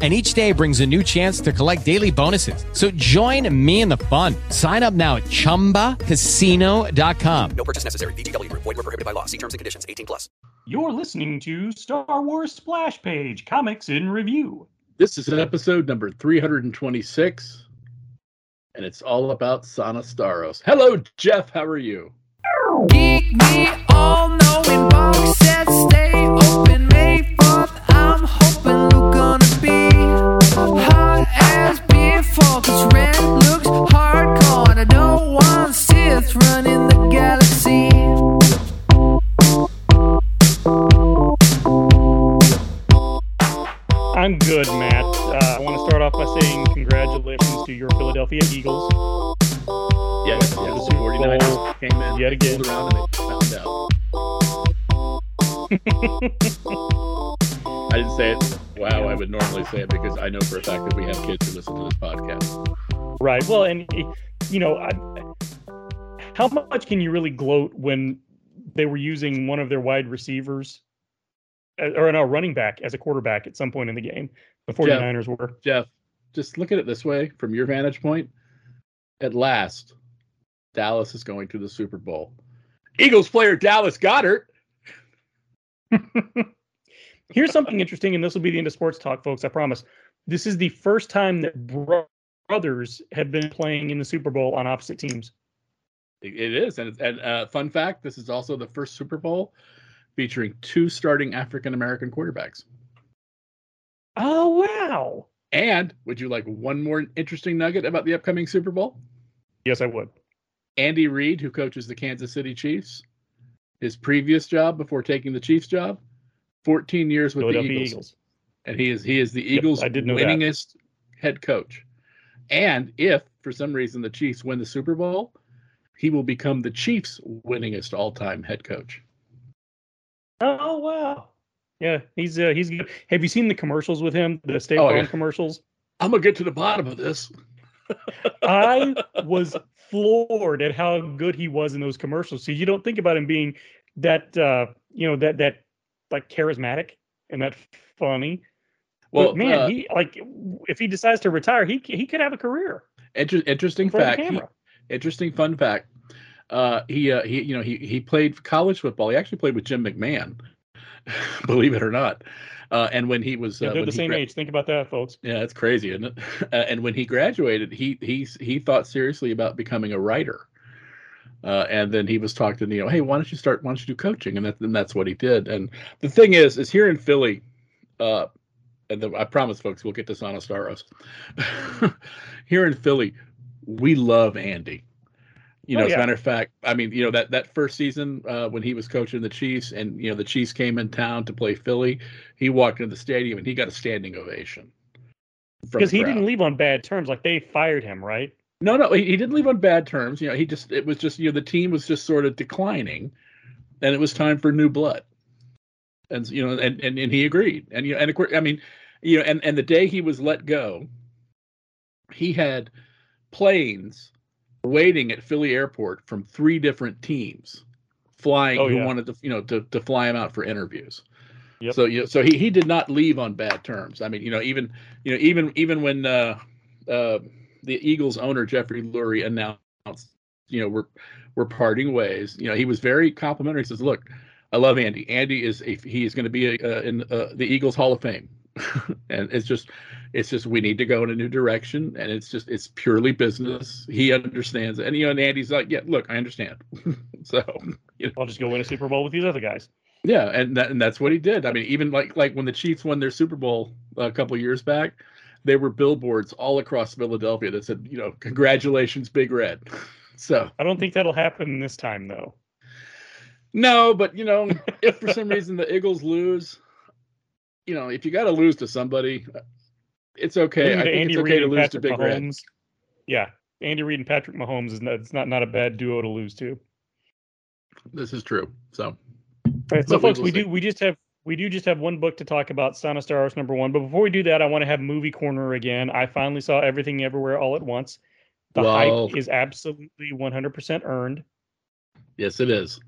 And each day brings a new chance to collect daily bonuses. So join me in the fun. Sign up now at chumbacasino.com. No purchase necessary. VGW Group. Void were prohibited by law. See terms and conditions. 18 plus. You're listening to Star Wars Splash Page Comics in Review. This is episode number 326, and it's all about Sana Starros. Hello, Jeff. How are you? Geek me all knowing box sets off by saying congratulations to your Philadelphia Eagles. Yes, Yeah, the The 49ers came in, Yet again. around, and they found out. I didn't say it. Wow, I would normally say it because I know for a fact that we have kids who listen to this podcast. Right. Well, and you know, I, how much can you really gloat when they were using one of their wide receivers uh, or no running back as a quarterback at some point in the game? The 49ers were. Jeff, just look at it this way from your vantage point. At last, Dallas is going to the Super Bowl. Eagles player Dallas Goedert. Here's something interesting, and this will be the end of sports talk, folks. I promise. This is the first time that bro- brothers have been playing in the Super Bowl on opposite teams. It is, and and uh, fun fact: this is also the first Super Bowl featuring two starting African American quarterbacks. Oh wow! And would you like one more interesting nugget about the upcoming Super Bowl? Yes, I would. Andy Reid, who coaches the Kansas City Chiefs, his previous job before taking the Chiefs job, 14 years with the Eagles. Eagles. and he is he is the Yep, Eagles' I did know that. winningest head coach. And if for some reason the Chiefs win the Super Bowl, he will become the Chiefs' winningest all-time head coach. Oh wow! Yeah, he's uh, he's good. Have you seen the commercials with him? The State Oh, Farm yeah. commercials. I'm gonna get to the bottom of this. I was floored at how good he was in those commercials. See, you don't think about him being that uh, you know that that like charismatic and that funny. Well, but man, uh, he like if he decides to retire, he he could have a career inter- interesting fact. he- interesting fun fact. Uh, he uh, he you know he he played college football. He actually played with Jim McMahon, believe it or not. Uh, and when he was Yeah, uh, they're the same gra- age. Think about that, folks. Yeah, it's crazy, isn't it? Uh, and when he graduated, he he he thought seriously about becoming a writer. Uh, and then he was talking to you know, hey, why don't you start? Why don't you do coaching? And, that, and that's what he did. And the thing is, is here in Philly, uh, and the, I promise, folks, we'll get to Sana Starros. here in Philly, we love Andy. You know, Oh, as a matter of fact, I mean, you know that that first season uh, when he was coaching the Chiefs, and you know the Chiefs came in town to play Philly, he walked into the stadium and he got a standing ovation. Because he didn't leave on bad terms. Like they fired him, right? No, no, he, he didn't leave on bad terms. You know, he just it was just you know the team was just sort of declining, and it was time for new blood. And you know, and and, and he agreed. And you know, and of course, I mean, you know, and and the day he was let go, he had planes waiting at Philly Airport from three different teams flying Oh, who yeah. wanted to you know to, to fly him out for interviews. Yep. So you know, so he, he did not leave on bad terms. I mean, you know, even you know even even when uh, uh, the Eagles owner Jeffrey Lurie announced, you know, we're we're parting ways. You know, he was very complimentary. He says, "Look, I love Andy. Andy is a he is going to be a, uh, in uh, the Eagles Hall of Fame." and it's just it's just we need to go in a new direction and it's just it's purely business he understands it. and you know and andy's like yeah look i understand so you know I'll just go win a Super Bowl with these other guys. yeah, and that, and that's what he did. I mean, even like like when the Chiefs won their Super Bowl a couple years back, there were billboards all across Philadelphia that said, you know, congratulations, Big Red. So I don't think that'll happen this time though. no, but you know, if for some reason the Eagles lose, you know, if you got to lose to somebody, it's okay. I think Andy it's okay Reid to and lose to Patrick Big Red. Mahomes. Yeah, Andy Reid and Patrick Mahomes is not, it's not not a bad duo to lose to. This is true. So right, so we folks, will we do we just have we do just have one book to talk about, Sana Starros number one. But before we do that, I want to have movie corner again. I finally saw everything everywhere all at once. The Well- hype is absolutely 100% earned. yes, it is.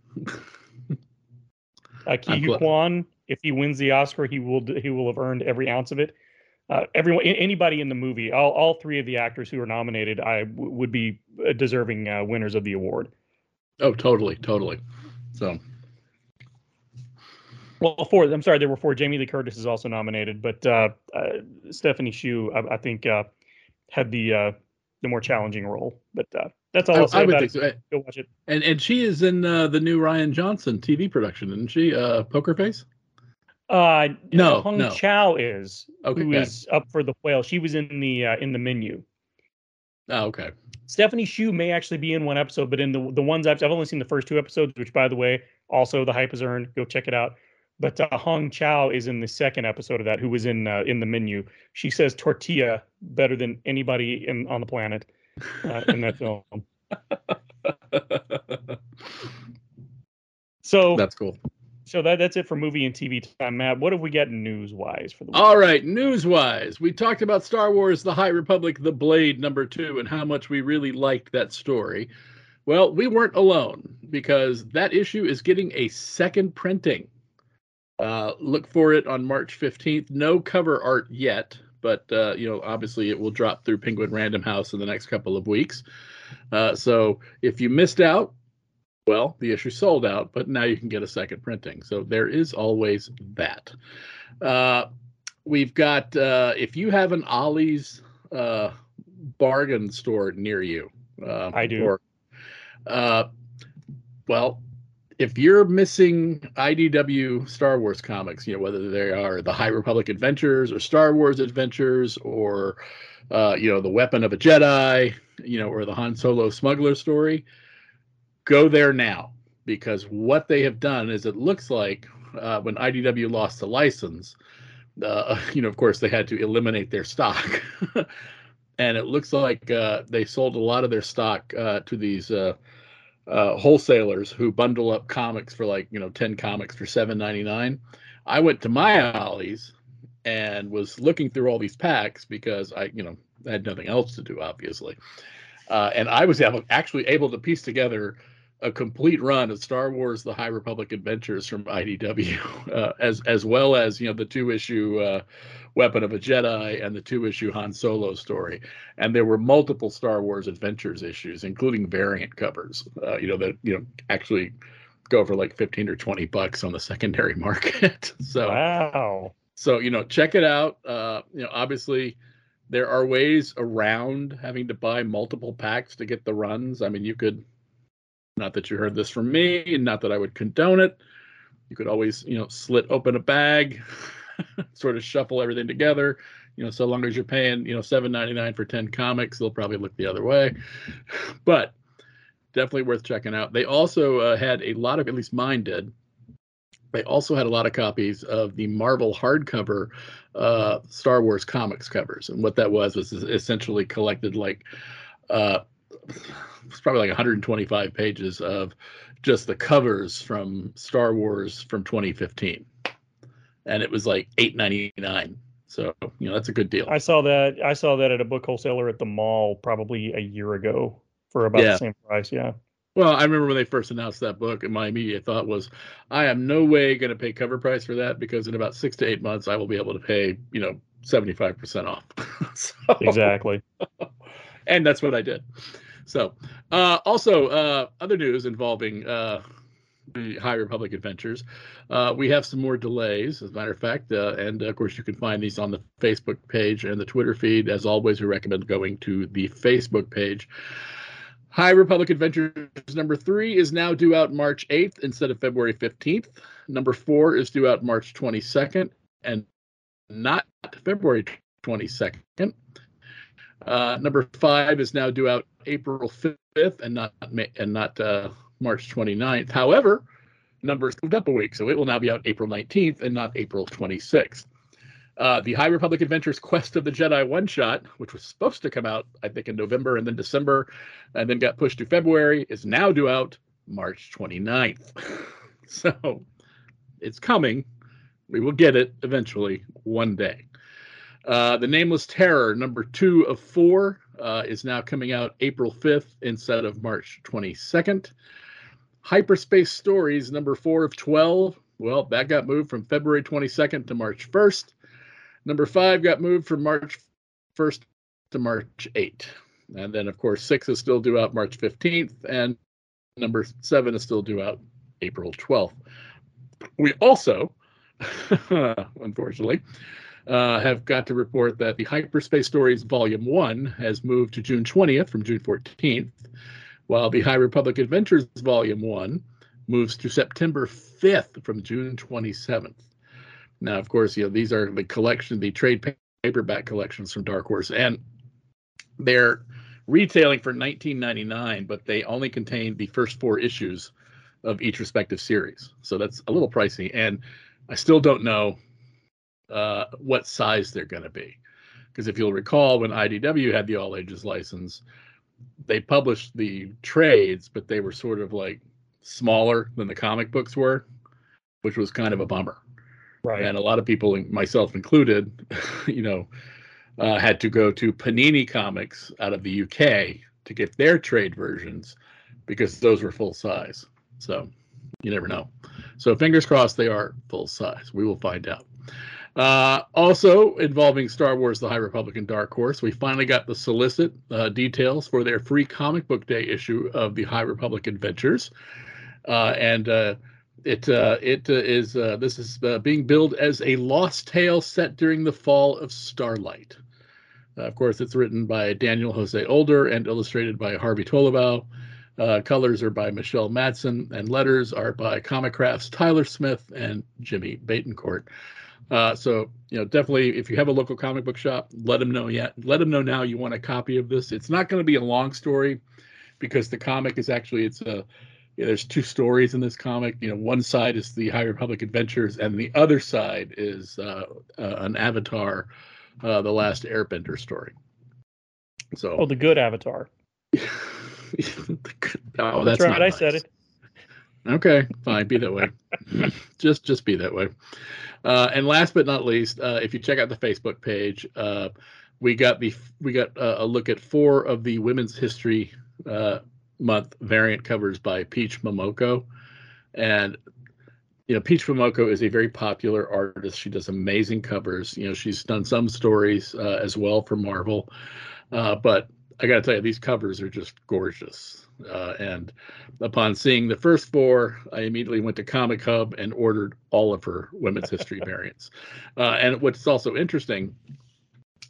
Huy Quan, if he wins the Oscar, he will he will have earned every ounce of it. Uh, everyone, anybody in the movie, all, all three of the actors who are nominated, I w- would be uh, deserving uh, winners of the award. Oh, totally, totally. So Well, four. I'm sorry, there were four. Jamie Lee Curtis is also nominated, but uh, uh, Stephanie Hsu, I, I think, uh, had the uh, the more challenging role. But uh, that's all I, I'll say I would about think it. so. Go watch it. And and she is in uh, the new Rian Johnson TV production, isn't she? Uh, Poker Face. Uh, No, Hong no. Chau is Okay. who is up for the whale. She was in the uh, in the menu. Oh, okay. Stephanie Hsu may actually be in one episode, but in the the ones I've, I've only seen the first two episodes, which by the way, also the hype is earned. Go check it out. But uh, Hong Chau is in the second episode of that, who was in uh, in the menu. She says tortilla better than anybody in on the planet uh, in that film. So That's cool. So that that's it for movie and TV time. Matt, what have we got news wise for the week? All right, news wise, we talked about Star Wars The High Republic, The Blade number two, and how much we really liked that story. Well, we weren't alone because that issue is getting a second printing. Uh, look for it on March 15th. No cover art yet, but uh, you know, obviously it will drop through Penguin Random House in the next couple of weeks. Uh, so if you missed out, well, the issue sold out, but now you can get a second printing. So there is always that. Uh, we've got uh, if you have an Ollie's uh, bargain store near you. Uh, I do. Or, uh, well, if you're missing IDW Star Wars comics, you know whether they are the High Republic Adventures or Star Wars Adventures or uh, you know the Weapon of a Jedi, you know, or the Han Solo smuggler story, go there now because what they have done is it looks like uh, when IDW lost the license, uh, you know, of course, they had to eliminate their stock. and it looks like uh, they sold a lot of their stock uh, to these uh, uh, wholesalers who bundle up comics for like, you know, 10 comics for seven ninety nine. I went to my Ollie's and was looking through all these packs because I, you know, had nothing else to do, obviously. And I was able, actually able to piece together a complete run of Star Wars: The High Republic Adventures from IDW, uh, as as well as you know the two issue uh, Weapon of a Jedi and the two issue Han Solo story, and there were multiple Star Wars Adventures issues, including variant covers. Uh, you know that you know actually go for like fifteen or twenty bucks on the secondary market. so Wow. so you know check it out uh you know obviously there are ways around having to buy multiple packs to get the runs i mean you could not that you heard this from me and not that i would condone it. You could always you know slit open a bag sort of shuffle everything together. You know so long as you're paying you know 7.99 for 10 comics they'll probably look the other way. But definitely worth checking out. They also uh, had a lot of at least mine did they also had a lot of copies of the Marvel hardcover uh, Star Wars comics covers, and what that was was essentially collected like uh, it's probably like 125 pages of just the covers from Star Wars from 2015, and it was like 8.99. So you know that's a good deal. I saw that. I saw that at a book wholesaler at the mall probably a year ago for about Yeah. the same price. Yeah. Well, I remember when they first announced that book, and my immediate thought was, I am no way going to pay cover price for that because in about six to eight months, I will be able to pay, you know, 75% off. so, Exactly. and that's what I did. So, uh, also, uh, other news involving uh, the High Republic Adventures. Uh, we have some more delays, as a matter of fact, uh, and of course, you can find these on the Facebook page and the Twitter feed. As always, we recommend going to the Facebook page. High Republic Adventures number three is now due out March 8th instead of February 15th. Number four is due out March 22nd and not February 22nd. Uh, number five is now due out April 5th and not Ma- and not uh, March 29th. However, numbers moved up a week, so it will now be out April 19th and not April 26th. Uh, the High Republic Adventures Quest of the Jedi one shot, which was supposed to come out, I think, in November and then December, and then got pushed to February, is now due out March 29th. so it's coming. We will get it eventually one day. Uh, the Nameless Terror, number two of four, uh, is now coming out April 5th instead of March 22nd. Hyperspace Stories, number four of 12. Well, that got moved from February 22nd to March 1st. Number five got moved from March 1st to March 8th. And then, of course, six is still due out March 15th, and number seven is still due out April 12th. We also, unfortunately, uh, have got to report that the Hyperspace Stories Volume 1 has moved to June 20th from June 14th, while the High Republic Adventures Volume 1 moves to September 5th from June 27th. Now, of course, you know, these are the collection, the trade paperback collections from Dark Horse, and they're retailing for 19.99, but they only contain the first four issues of each respective series. So that's a little pricey, and I still don't know uh, what size they're going to be. Because if you'll recall, when IDW had the all ages license, they published the trades, but they were sort of like smaller than the comic books were, which was kind of a bummer. Right. And a lot of people, myself included, you know, uh, had to go to Panini Comics out of the UK to get their trade versions because those were full size. So you never know. So fingers crossed they are full size. We will find out. Uh, also involving Star Wars: The High Republic and Dark Horse, we finally got the solicit uh, details for their free comic book day issue of the High Republic Adventures, uh, and uh, it uh, it uh, is this is being billed as a lost tale set during the fall of Starlight. Of course, it's written by Daniel Jose Older and illustrated by Harvey Tolibau. Uh, colors are by Michelle Madsen, and letters are by Comicraft's Tyler Smith and Jimmy Betancourt. Uh, so you know, definitely, if you have a local comic book shop, let them know yet. Let them know now you want a copy of this. It's not going to be a long story because the comic is actually it's a yeah, there's two stories in this comic. You know, one side is the High Republic Adventures, and the other side is uh, uh, an Avatar, uh, the Last Airbender story. So, Oh, the good Avatar. oh, That's, that's right. I said it. Okay, fine, be that way. just just be that way. Uh, and last but not least, uh, if you check out the Facebook page, uh, we got the we got uh, a look at four of the Women's History uh, Month variant covers by Peach Momoko, and you know Peach Momoko is a very popular artist. She does amazing covers. You know she's done some stories uh, as well for Marvel, uh, but I got to tell you these covers are just gorgeous. Uh, and upon seeing the first four, I immediately went to Comic Hub and ordered all of her women's history variants. Uh, and what's also interesting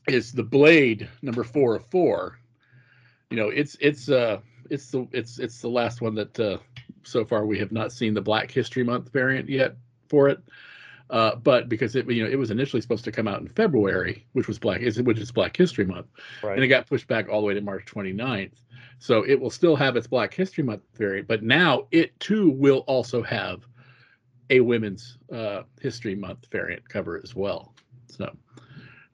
is the Blade number four of four. You know, it's it's uh it's the it's it's the last one that uh, so far we have not seen the Black History Month variant yet for it. Uh, but because it you know it was initially supposed to come out in February, which was Black is which is Black History Month, Right. and it got pushed back all the way to March 29th. So it will still have its Black History Month variant, but now it too will also have a Women's uh, History Month variant cover as well. So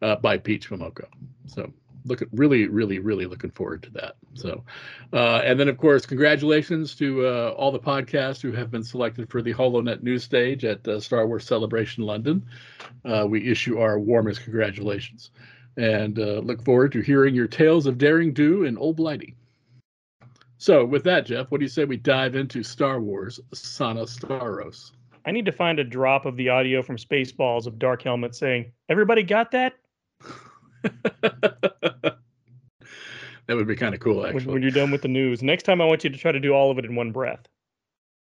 uh, by Peach Momoko. So look at really, really, really looking forward to that. So, uh, and then of course, congratulations to uh, all the podcasts who have been selected for the HoloNet news stage at uh, Star Wars Celebration London. Uh, we issue our warmest congratulations and uh, look forward to hearing your tales of daring do and old blighty. So with that, Jeff, what do you say we dive into Star Wars Sana Starros? I need to find a drop of the audio from Spaceballs of Dark Helmet saying, "Everybody got that?" that would be kind of cool, When, actually. when you're done with the news. Next time, I want you to try to do all of it in one breath.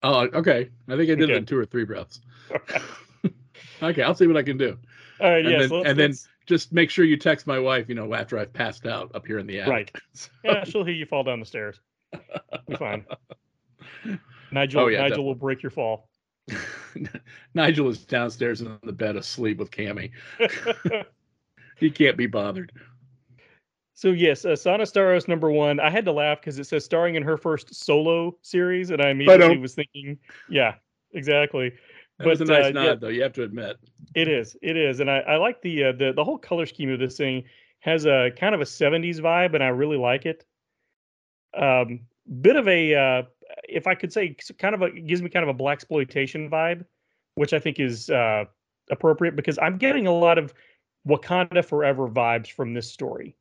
Oh, okay. I think I did it in two or three breaths. okay, I'll see what I can do. All right. And yes. then- let's- and then- let's- Just make sure you text my wife, you know, after I've passed out up here in the attic. Right. yeah, she'll hear you fall down the stairs. Be fine. Nigel. Oh, yeah, Nigel will break your fall. Nigel is downstairs in the bed asleep with Cammy. He can't be bothered. So yes, uh, Sana Starros number one. I had to laugh because it says starring in her first solo series, and I immediately don't. was thinking, yeah, exactly. That was a But, nice uh, nod, yeah. though. You have to admit. It is, it is, and I, I like the uh, the the whole color scheme of this thing has a kind of a '70s vibe, and I really like it. Um, bit of a, uh, if I could say, kind of a gives me kind of a blaxploitation vibe, which I think is uh, appropriate because I'm getting a lot of Wakanda Forever vibes from this story,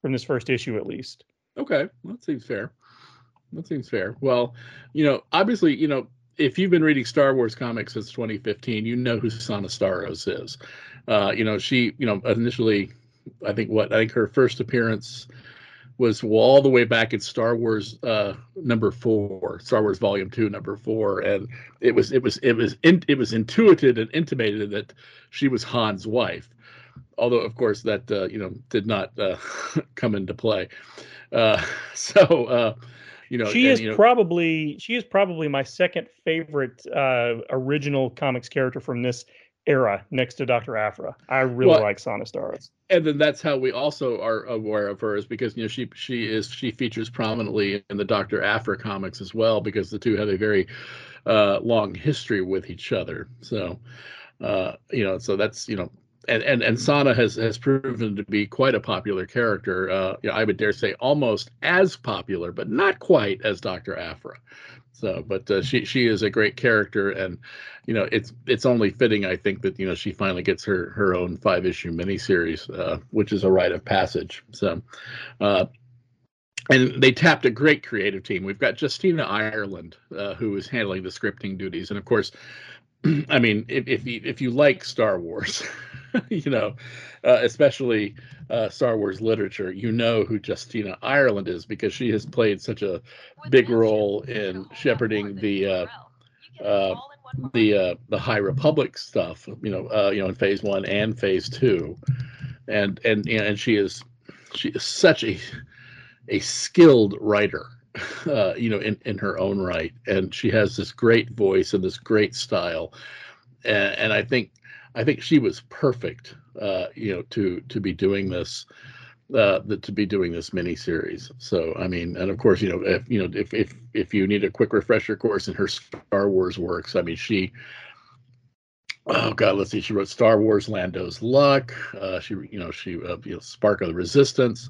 from this first issue at least. Okay, that seems fair. That seems fair. Well, you know, obviously, you know, if you've been reading Star Wars comics since 2015, you know who Sana Starros is. Uh, you know, she, you know, initially, I think what I think her first appearance was all the way back in Star Wars uh, number four, Star Wars Volume Two, number four, and it was it was it was in, it was intuited and intimated that she was Han's wife, although of course that uh, you know did not uh, come into play. Uh, so uh, you know, she and, is you know, probably she is probably my second favorite uh, original comics character from this era, next to Doctor Aphra. I really Well, like Sana Starros. and then that's how we also are aware of her is because you know she she is she features prominently in the Doctor Aphra comics as well because the two have a very uh, long history with each other. So uh, you know, so that's you know. And, and and Sana has has proven to be quite a popular character. Uh, you know, I would dare say almost as popular, but not quite as Doctor Aphra. So, but uh, she she is a great character, and you know it's it's only fitting I think that you know she finally gets her her own five issue miniseries, uh, which is a rite of passage. So, uh, and they tapped a great creative team. We've got Justina Ireland uh, who is handling the scripting duties, and of course, I mean if if you, if you like Star Wars, you know, uh, especially uh, Star Wars literature, you know who Justina Ireland is because she has played such a big role in shepherding the uh, uh, the uh, the High Republic stuff, you know, uh, you know, in Phase One and Phase Two, and and and she is she is such a a skilled writer, uh, you know, in in her own right, and she has this great voice and this great style, and, and I think I think she was perfect, uh, you know, to to be doing this. Uh, to be doing this mini series. So I mean, and of course, you know, if you know, if if if you need a quick refresher course in her Star Wars works, I mean, she. Oh God, let's see. She wrote Star Wars: Lando's Luck. Uh, she, you know, she, uh, you know, Spark of the Resistance.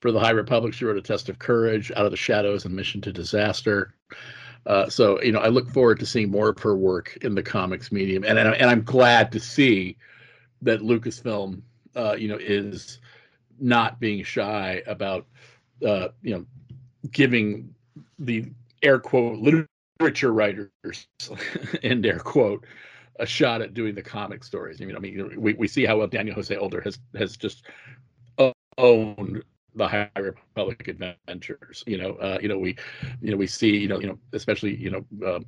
For the High Republic, she wrote A Test of Courage, Out of the Shadows, and Mission to Disaster. Uh, so you know, I look forward to seeing more of her work in the comics medium, and and, and I'm glad to see that Lucasfilm, uh, you know, is not being shy about, uh, you know, giving the air quote literature writers end air quote a shot at doing the comic stories. I mean, I mean, we, we see how well Daniel Jose Older has has just owned the High Republic adventures. You know, uh, you know we, you know we see you know you know especially you know um,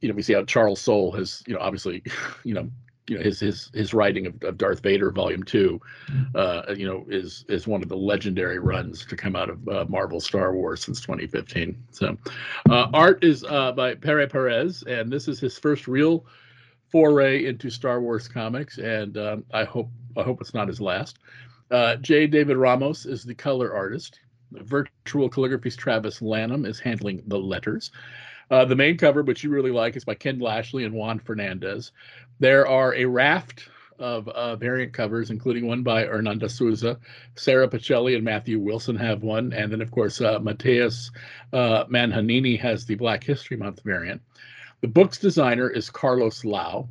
you know we see how Charles Soule has you know obviously you know you know his his his writing of, of Darth Vader Volume Two, uh, you know is is one of the legendary runs to come out of uh, Marvel Star Wars since 2015. So, uh, art is uh, by Pere Perez, and this is his first real foray into Star Wars comics, and um, I hope I hope it's not his last. Uh, J. David Ramos is the color artist. Virtual Calligraphy's Travis Lanham is handling the letters. Uh, the main cover, which you really like, is by Ken Lashley and Juan Fernandez. There are a raft of uh, variant covers, including one by Hernanda Souza. Sarah Pichelli and Matthew Wilson have one. And then, of course, uh, Mateus uh, Manhanini has the Black History Month variant. The book's designer is Carlos Lao.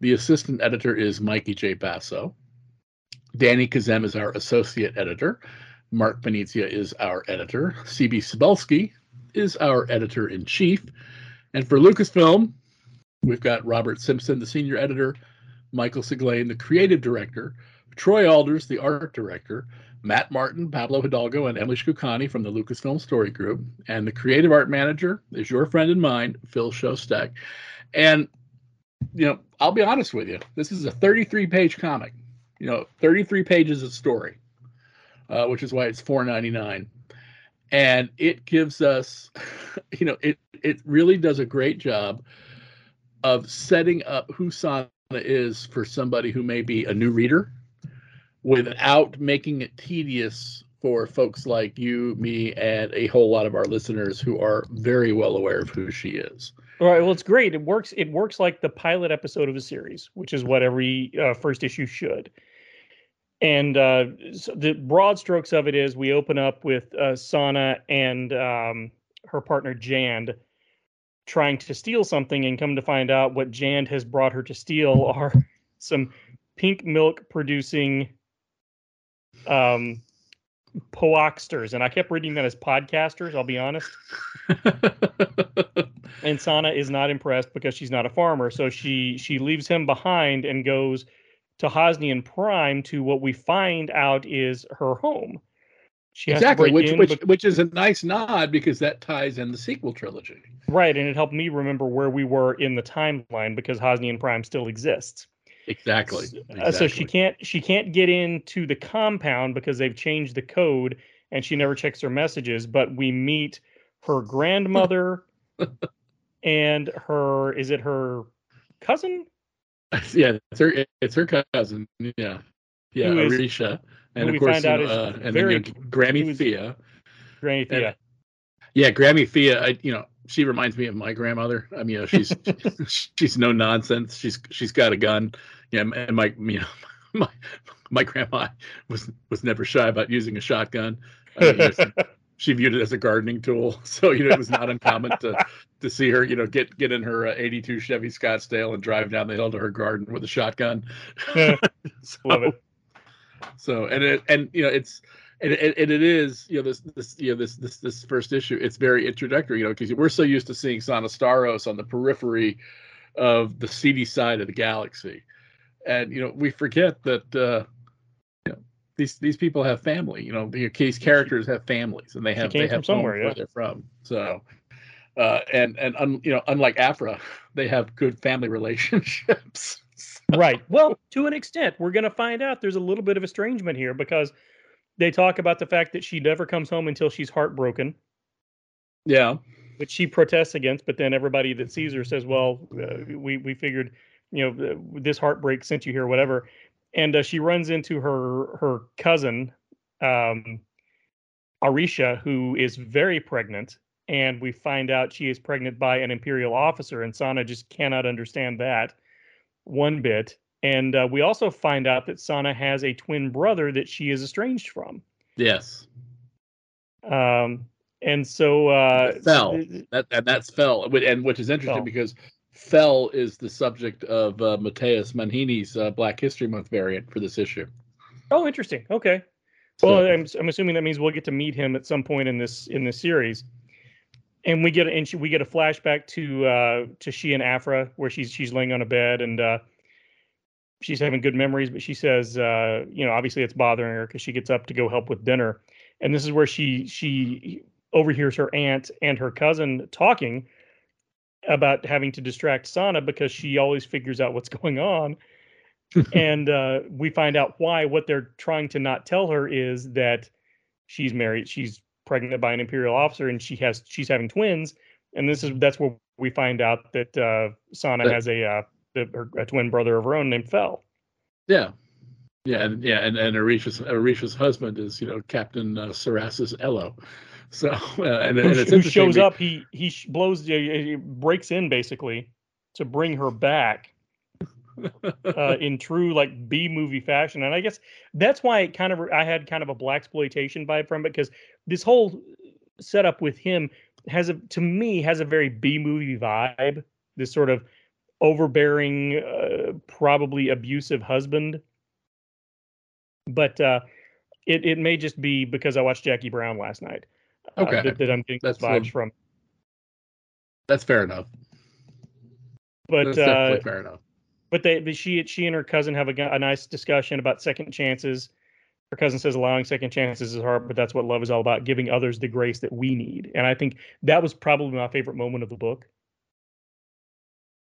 The assistant editor is Mikey J. Basso. Danny Khazem is our associate editor. Mark Paniccia is our editor. CB Cebulski is our editor in chief. And for Lucasfilm, we've got Robert Simpson, the senior editor, Michael Siglain, the creative director, Troy Alders, the art director, Matt Martin, Pablo Hidalgo, and Emily Shkoukani from the Lucasfilm Story Group. And the creative art manager is your friend and mine, Phil Shostak. And, you know, I'll be honest with you, this is a 33 page comic, you know, 33 pages of story, uh, which is why it's 4.99 and it gives us you know it it really does a great job of setting up who Sana is for somebody who may be a new reader without making it tedious for folks like you, me, and a whole lot of our listeners who are very well aware of who she is. All right. Well, it's great. It works. It works like the pilot episode of a series, which is what every uh, first issue should. And uh, so the broad strokes of it is we open up with uh, Sana and um, her partner Jand trying to steal something, and come to find out what Jand has brought her to steal are some pink milk producing um, poaxters. And I kept reading that as podcasters. I'll be honest. and Sana is not impressed because she's not a farmer. So she she leaves him behind and goes to Hosnian Prime to what we find out is her home. She has exactly, which which which is a nice nod because that ties in the sequel trilogy. right, and it helped me remember where we were in the timeline because Hosnian Prime still exists. Exactly. Uh, so she can't she can't get into the compound because they've changed the code and she never checks her messages but we meet her grandmother and her is it her cousin yeah, it's her it's her cousin. Yeah, yeah, Who is- Arisha, and of course, you know, uh, and very- then you know, Grammy who is- Thea. And- thea Yeah, Grammy Thea. I, you know, she reminds me of my grandmother. I mean, you know, she's she's no nonsense. She's she's got a gun. Yeah, and my you know my my grandma was was never shy about using a shotgun. She, viewed it as a gardening tool, so you know it was not uncommon to to see her, you know, get get in her uh, '82 Chevy Scottsdale and drive down the hill to her garden with a shotgun. so, love it. So and it and you know it's and it, and it is you know this this you know this this this first issue it's very introductory you know because we're so used to seeing Sana Starros on the periphery of the seedy side of the galaxy. And you know we forget that uh these these people have family you know the these characters have families and they have they have somewhere, yeah. where they're from so uh and and un, you know unlike Aphra they have good family relationships right. Well, to an extent, we're going to find out there's a little bit of estrangement here because they talk about the fact that she never comes home until she's heartbroken, yeah which she protests against. But then everybody that sees her says, "Well, uh, we we figured, you know, this heartbreak sent you here, whatever." And uh, she runs into her her cousin, um, Arisha, who is very pregnant. And we find out she is pregnant by an imperial officer, and Sana just cannot understand that one bit. And uh, we also find out that Sana has a twin brother that she is estranged from. yes Um, and so uh, Fell. th- th- That that's Fell, and which is interesting Fell. because Fell is the subject of uh, Mateus Manhini's uh, Black History Month variant for this issue. Oh, interesting. Okay. So- Well, I'm, I'm assuming that means we'll get to meet him at some point in this in this series, and we get and she, we get a flashback to uh, to she and Aphra where she's she's laying on a bed and uh, she's having good memories, but she says, uh, you know, obviously it's bothering her because she gets up to go help with dinner, and this is where she she overhears her aunt and her cousin talking about having to distract Sana because she always figures out what's going on and uh, we find out why. What they're trying to not tell her is that she's married, she's pregnant by an imperial officer, and she has she's having twins. And this is that's where we find out that uh, Sana But- has a uh, her, a twin brother of her own named Fel. Yeah, yeah, and yeah, and and Arisha's Arisha's husband is you know Captain uh, Sarasis Elo. So uh, and, Who, and it's who shows up? He he blows, he he breaks in basically to bring her back uh, in true like B movie fashion, and I guess that's why it kind of I had kind of a blaxploitation vibe from it because this whole setup with him has a to me has a very B movie vibe. This sort of overbearing, uh, probably abusive husband, but uh, it it may just be because I watched Jackie Brown last night. Uh, Okay. that, that I'm getting That's vibes what- from. That's fair enough. But That's uh, definitely fair enough. but they, but she she and her cousin have a nice discussion about second chances. Her cousin says allowing second chances is hard, but that's what love is all about: giving others the grace that we need. And I think that was probably my favorite moment of the book.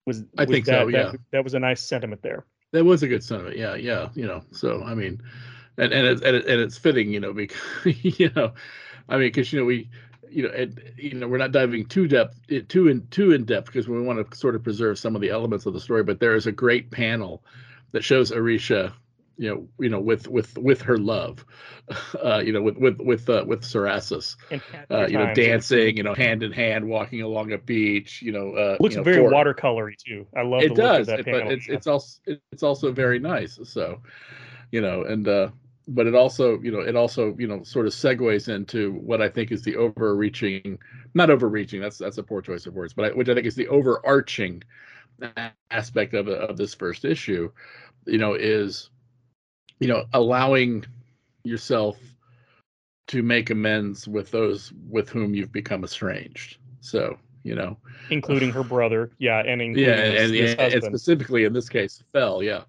Was I was think that, so, yeah. That, that was a nice sentiment there. That was a good sentiment. Yeah, yeah. You know, so I mean, and and it's and, it, and it's fitting, you know, because you know, I mean, because you know we, you know, and you know we're not diving too depth, eh, too in too in depth because we want to sort of preserve some of the elements of the story. But there is a great panel that shows Arisha, you know, you know, with with with her love, uh, you know, with with with uh, with Sarasis, uh, you know, dancing, you know, hand in hand, walking along a beach, you know, uh, looks you know, very for- watercolory too. I love it the look does of that it- panel. but it's it's also it's also very nice so you know and uh but it also you know it also you know sort of segues into what i think is the overreaching not overreaching that's that's a poor choice of words but I, which i think is the overarching aspect of of this first issue you know is you know allowing yourself to make amends with those with whom you've become estranged so you know including her brother. Yeah, and including yeah, his, and, his and specifically in this case, fell. Yeah.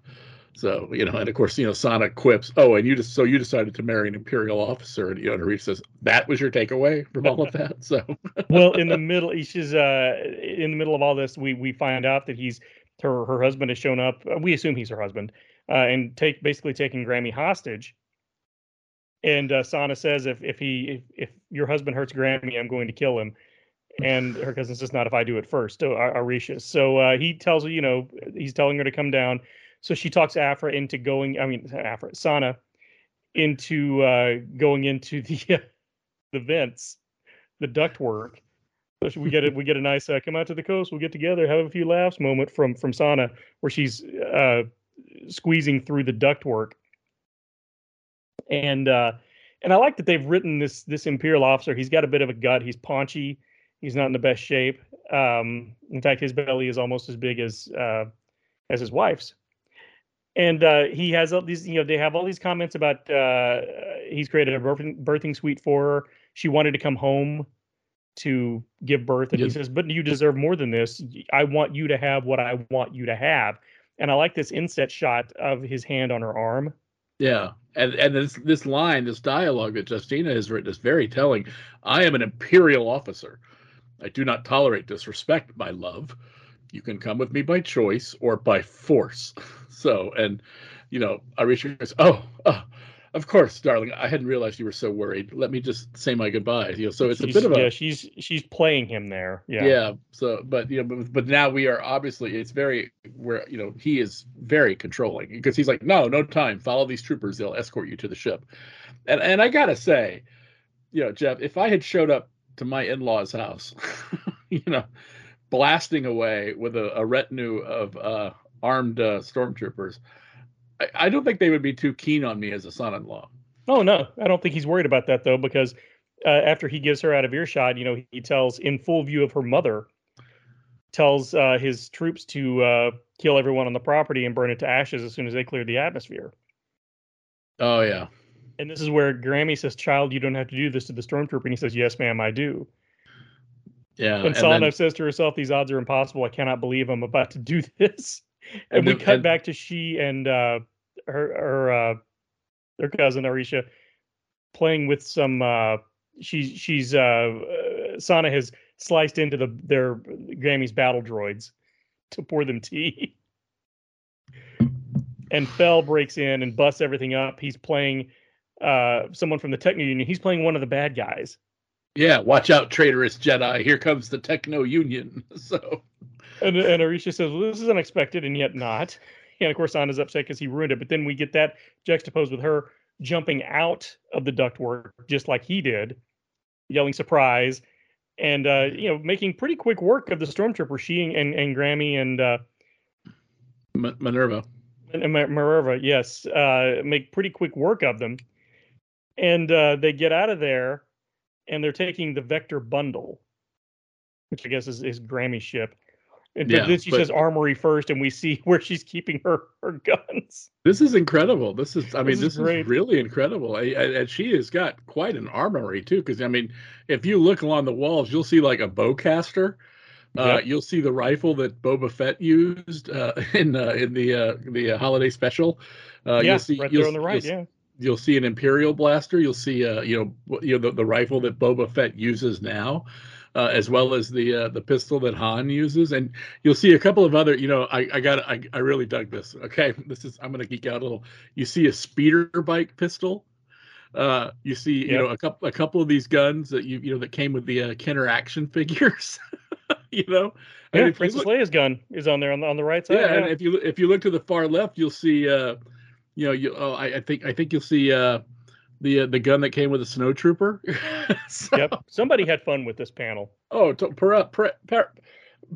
So you know, and of course, you know, Sonic quips, "Oh, and you just so you decided to marry an imperial officer," and you know, and Reese says, "That was your takeaway from all of that." So well, in the middle, she's uh in the middle of all this. We we find out that he's her her husband has shown up. We assume he's her husband, uh, and take basically taking Grammy hostage. And uh, Sana says, if if he if, if your husband hurts Grammy, I'm going to kill him. And her cousin says, not if I do it first. So Ar- Arisha. So uh, he tells her, you know, he's telling her to come down. So she talks Aphra into going. I mean, Aphra Sana into uh, going into the the vents, the ductwork. So we get it. We get a nice uh, come out to the coast. We'll get together, have a few laughs moment from from Sana, where she's uh, squeezing through the ductwork. And uh, and I like that they've written this this imperial officer. He's got a bit of a gut. He's paunchy. He's not in the best shape. Um, in fact, his belly is almost as big as uh, as his wife's. And uh, he has all these, you know, they have all these comments about uh, he's created a birthing, birthing suite for her. She wanted to come home to give birth, and he says, "But you deserve more than this. I want you to have what I want you to have." And I like this inset shot of his hand on her arm. yeah, and and this this line, this dialogue that Justina has written is very telling. I am an imperial officer. I do not tolerate disrespect, my love. You can come with me by choice or by force. So, and you know, Arisha goes, "Oh, oh, of course, darling. I hadn't realized you were so worried. Let me just say my goodbyes." You know, so it's a bit of a yeah, she's she's playing him there. Yeah, yeah. so but you know but, but now we are obviously it's very where you know he is very controlling because he's like no no time follow these troopers they'll escort you to the ship and and i gotta say you know jeff if i had showed up to my in-laws house you know blasting away with a, a retinue of uh armed uh, stormtroopers I, I don't think they would be too keen on me as a son-in-law Oh no, I don't think he's worried about that though, because uh, after he gives her out of earshot, you know, he tells in full view of her mother, tells uh, his troops to uh, kill everyone on the property and burn it to ashes as soon as they clear the atmosphere. oh yeah And this is where Grammy says, "Child, you don't have to do this to the stormtrooper," and he says, "Yes, ma'am, I do." Yeah and Sana says to herself, "These odds are impossible. I cannot believe I'm about to do this." And, And we cut and- back to she and uh, her her uh, her cousin Arisha playing with some. Uh, she's she's uh, uh, Sana has sliced into the their Grammy's battle droids to pour them tea. And Fell breaks in and busts everything up. He's playing uh, someone from the Techno Union. He's playing one of the bad guys. Yeah, watch out, traitorous Jedi. Here comes the Techno Union. So, And, and Arisha says, well, this is unexpected and yet not. And of course, Anna's upset because he ruined it. But then we get that juxtaposed with her jumping out of the ductwork just like he did, yelling surprise, and uh, you know, making pretty quick work of the stormtrooper. She and, and Grammy and uh, M- Minerva. and and Minerva, yes, uh, make pretty quick work of them. And uh, they get out of there, and they're taking the Vector bundle, which I guess is, is Grammy's ship. And Yeah, then she but- says armory first, and we see where she's keeping her her guns. This is incredible. This is, I mean, This is this is, really incredible. I, I, and she has got quite an armory too. Because I mean, if you look along the walls, you'll see like a bowcaster. Uh, Yep. You'll see the rifle that Boba Fett used uh, in uh, in the uh, the uh, holiday special. Uh, yeah, you'll see, right there on the right. Yeah, you'll see an Imperial blaster. You'll see, uh, you know, you know the, the rifle that Boba Fett uses now, uh, as well as the uh, the pistol that Han uses, and you'll see a couple of other. You know, I I got I, I really dug this. Okay, this is I'm gonna geek out a little. You see a speeder bike pistol. Uh, you see, you Yep. know, a couple a couple of these guns that you you know that came with the uh, Kenner action figures. you know, yeah. and if you Princess look- Leia's gun is on there on the, on the right side. yeah, Yeah, and if you if you look to the far left, you'll see, uh, you know, you oh, I, I think I think you'll see uh, the uh, the gun that came with a snow trooper. So- yep. Somebody had fun with this panel. Oh, to, Para, Para, Para,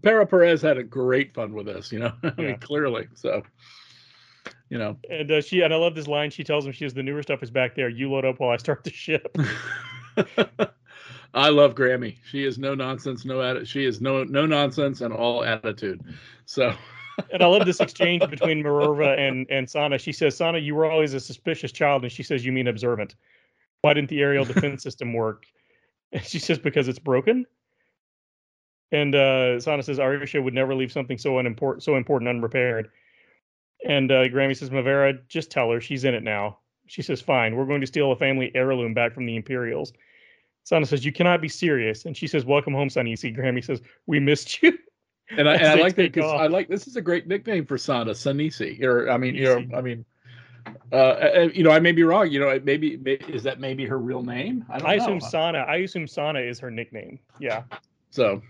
Pere Perez had a great fun with this. You know, I Yeah. mean, clearly. So, you know, And uh, she and I love this line. She tells him she has the newer stuff is back there. You load up while I start the ship. I love Grammy. She is no nonsense, no atti- She is no no nonsense and all attitude. So. And I love this exchange between Minerva and and Sana. She says, "Sana, you were always a suspicious child," and she says, "You mean observant? Why didn't the aerial defense system work?" And she says, "Because it's broken." And uh, Sana says, "Arisha would never leave something so unimportant, so important, unrepaired." And uh, Grammy says, "Mavera, just tell her she's in it now." She says, "Fine, we're going to steal a family heirloom back from the Imperials." Sana says, "You cannot be serious." And she says, "Welcome home, Sunny." See, Grammy says, "We missed you." And I, and I like that because. I like this is a great nickname for Sana, Sanisi. Or I mean, you know, I mean, uh, you know, I may be wrong. You know, maybe may, is that maybe her real name? I don't I assume Sana. I assume Sana is her nickname. Yeah. So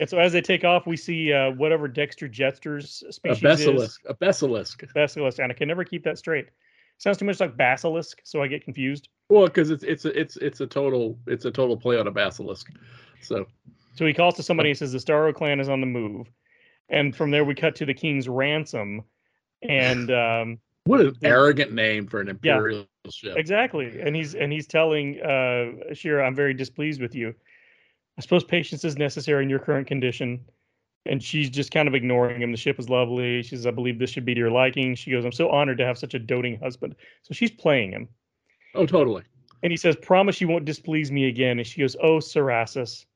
And so as they take off, we see uh, whatever Dexter Jettster's a species basilisk, a basilisk. is. Basilisk. And I can never keep that straight. Sounds too much like basilisk, so I get confused. Well, because it's it's a it's it's a total it's a total play on a basilisk. So So he calls to somebody and says the Starro clan is on the move. And from there we cut to the king's ransom. And um, what an The- arrogant name for an Yeah. imperial ship. exactly. And he's and he's telling uh Shira, I'm very displeased with you. I suppose patience is necessary in your current condition. And she's just kind of ignoring him. The ship is lovely. She says, I believe this should be to your liking. She goes, I'm so honored to have such a doting husband. So she's playing him. Oh, totally. And he says, Promise you won't displease me again. And she goes, Oh, Sarasis,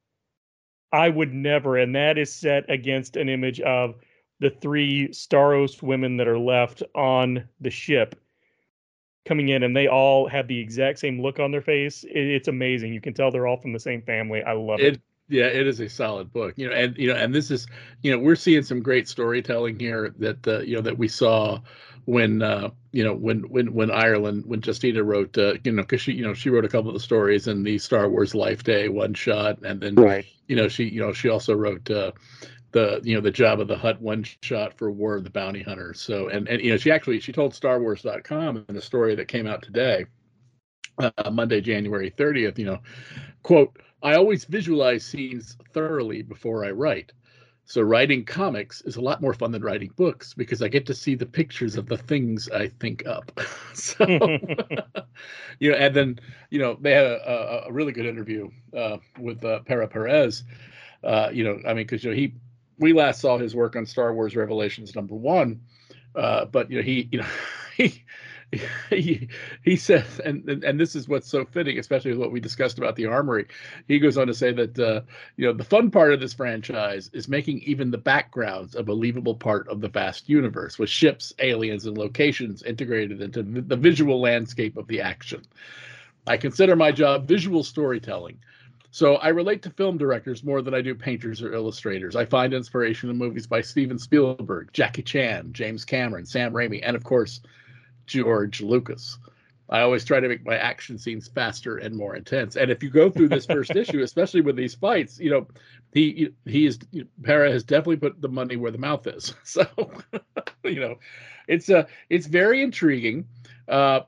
I would never. And that is set against an image of the three Starros women that are left on the ship coming in, and they all have the exact same look on their face. It, it's amazing. You can tell they're all from the same family. I love it. It yeah, it is a solid book. You know, and you know, and this is you know, we're seeing some great storytelling here that uh, you know that we saw when uh, you know when when when Ireland when Justina wrote uh, you know because she you know she wrote a couple of the stories in the Star Wars Life Day one shot, and then Right. you know she you know she also wrote uh, the you know the Jabba the Hutt one shot for war of the bounty hunters so and and you know she actually she told starwars.com in a story that came out today uh, monday january 30th you know quote i always visualize scenes thoroughly before i write. So writing comics is a lot more fun than writing books because i get to see the pictures of the things i think up. So you know and then you know they had a, a, really good interview uh, with uh, Pere Perez uh, you know, I mean, because you know he, we last saw his work on Star Wars Revelations number one, uh, but you know he, you know, he, he, he says, and, and and this is what's so fitting, especially with what we discussed about the armory. He goes on to say that uh, you know the fun part of this franchise is making even the backgrounds a believable part of the vast universe, with ships, aliens, and locations integrated into the the visual landscape of the action. I consider my job visual storytelling. So I relate to film directors more than I do painters or illustrators. I find inspiration in movies by Steven Spielberg, Jackie Chan, James Cameron, Sam Raimi, and of course, George Lucas. I always try to make my action scenes faster and more intense. And if you go through this first issue, especially with these fights, you know, he he is Pere has definitely put the money where the mouth is. So, you know, it's uh it's very intriguing. Uh,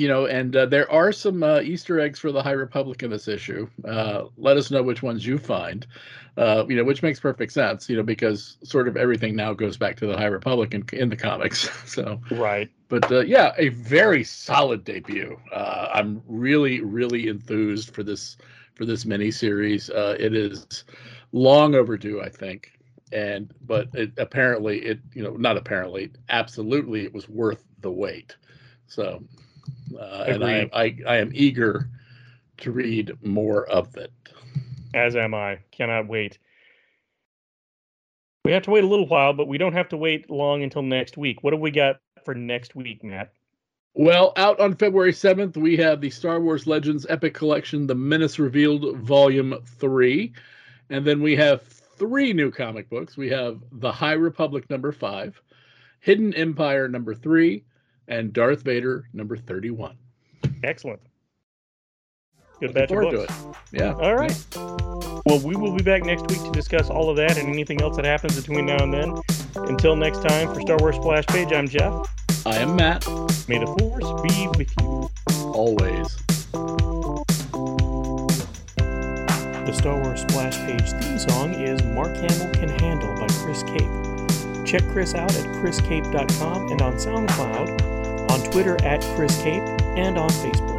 you know, and uh, there are some uh, Easter eggs for the High Republic in this issue. Uh, let us know which ones you find. Uh, you know, which makes perfect sense. You know, because sort of everything now goes back to the High Republic in, in the comics. So, right. but uh, yeah, a very solid debut. Uh, I'm really, really enthused for this for this miniseries. Uh, it is long overdue, I think. And but it, apparently, it you know not apparently, absolutely, it was worth the wait. So, uh, and I, I I am eager to read more of it. As am I. Cannot wait. We have to wait a little while, but we don't have to wait long until next week. What have we got for next week, Matt? Well, out on February 7th, we have the Star Wars Legends Epic Collection, The Menace Revealed, Volume 3. And then we have three new comic books. We have The High Republic number 5, Hidden Empire number 3, and Darth Vader number 31. Excellent. Good Looking batch of to books. it. Yeah. All right. Well, we will be back next week to discuss all of that and anything else that happens between now and then. Until next time, for Star Wars Splash Page, I'm Jeff. I am Matt, May the Force be with you. always. The Star Wars Splash Page theme song is Mark Hamill Can Handle by Chris Cape. Check Chris out at chriscape.com and on SoundCloud, on Twitter at Chris Cape, and on Facebook.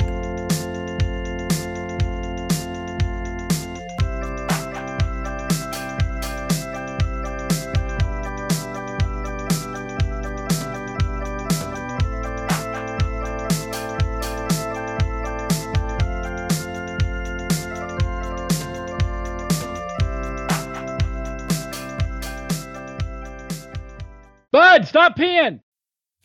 Bud, stop peeing.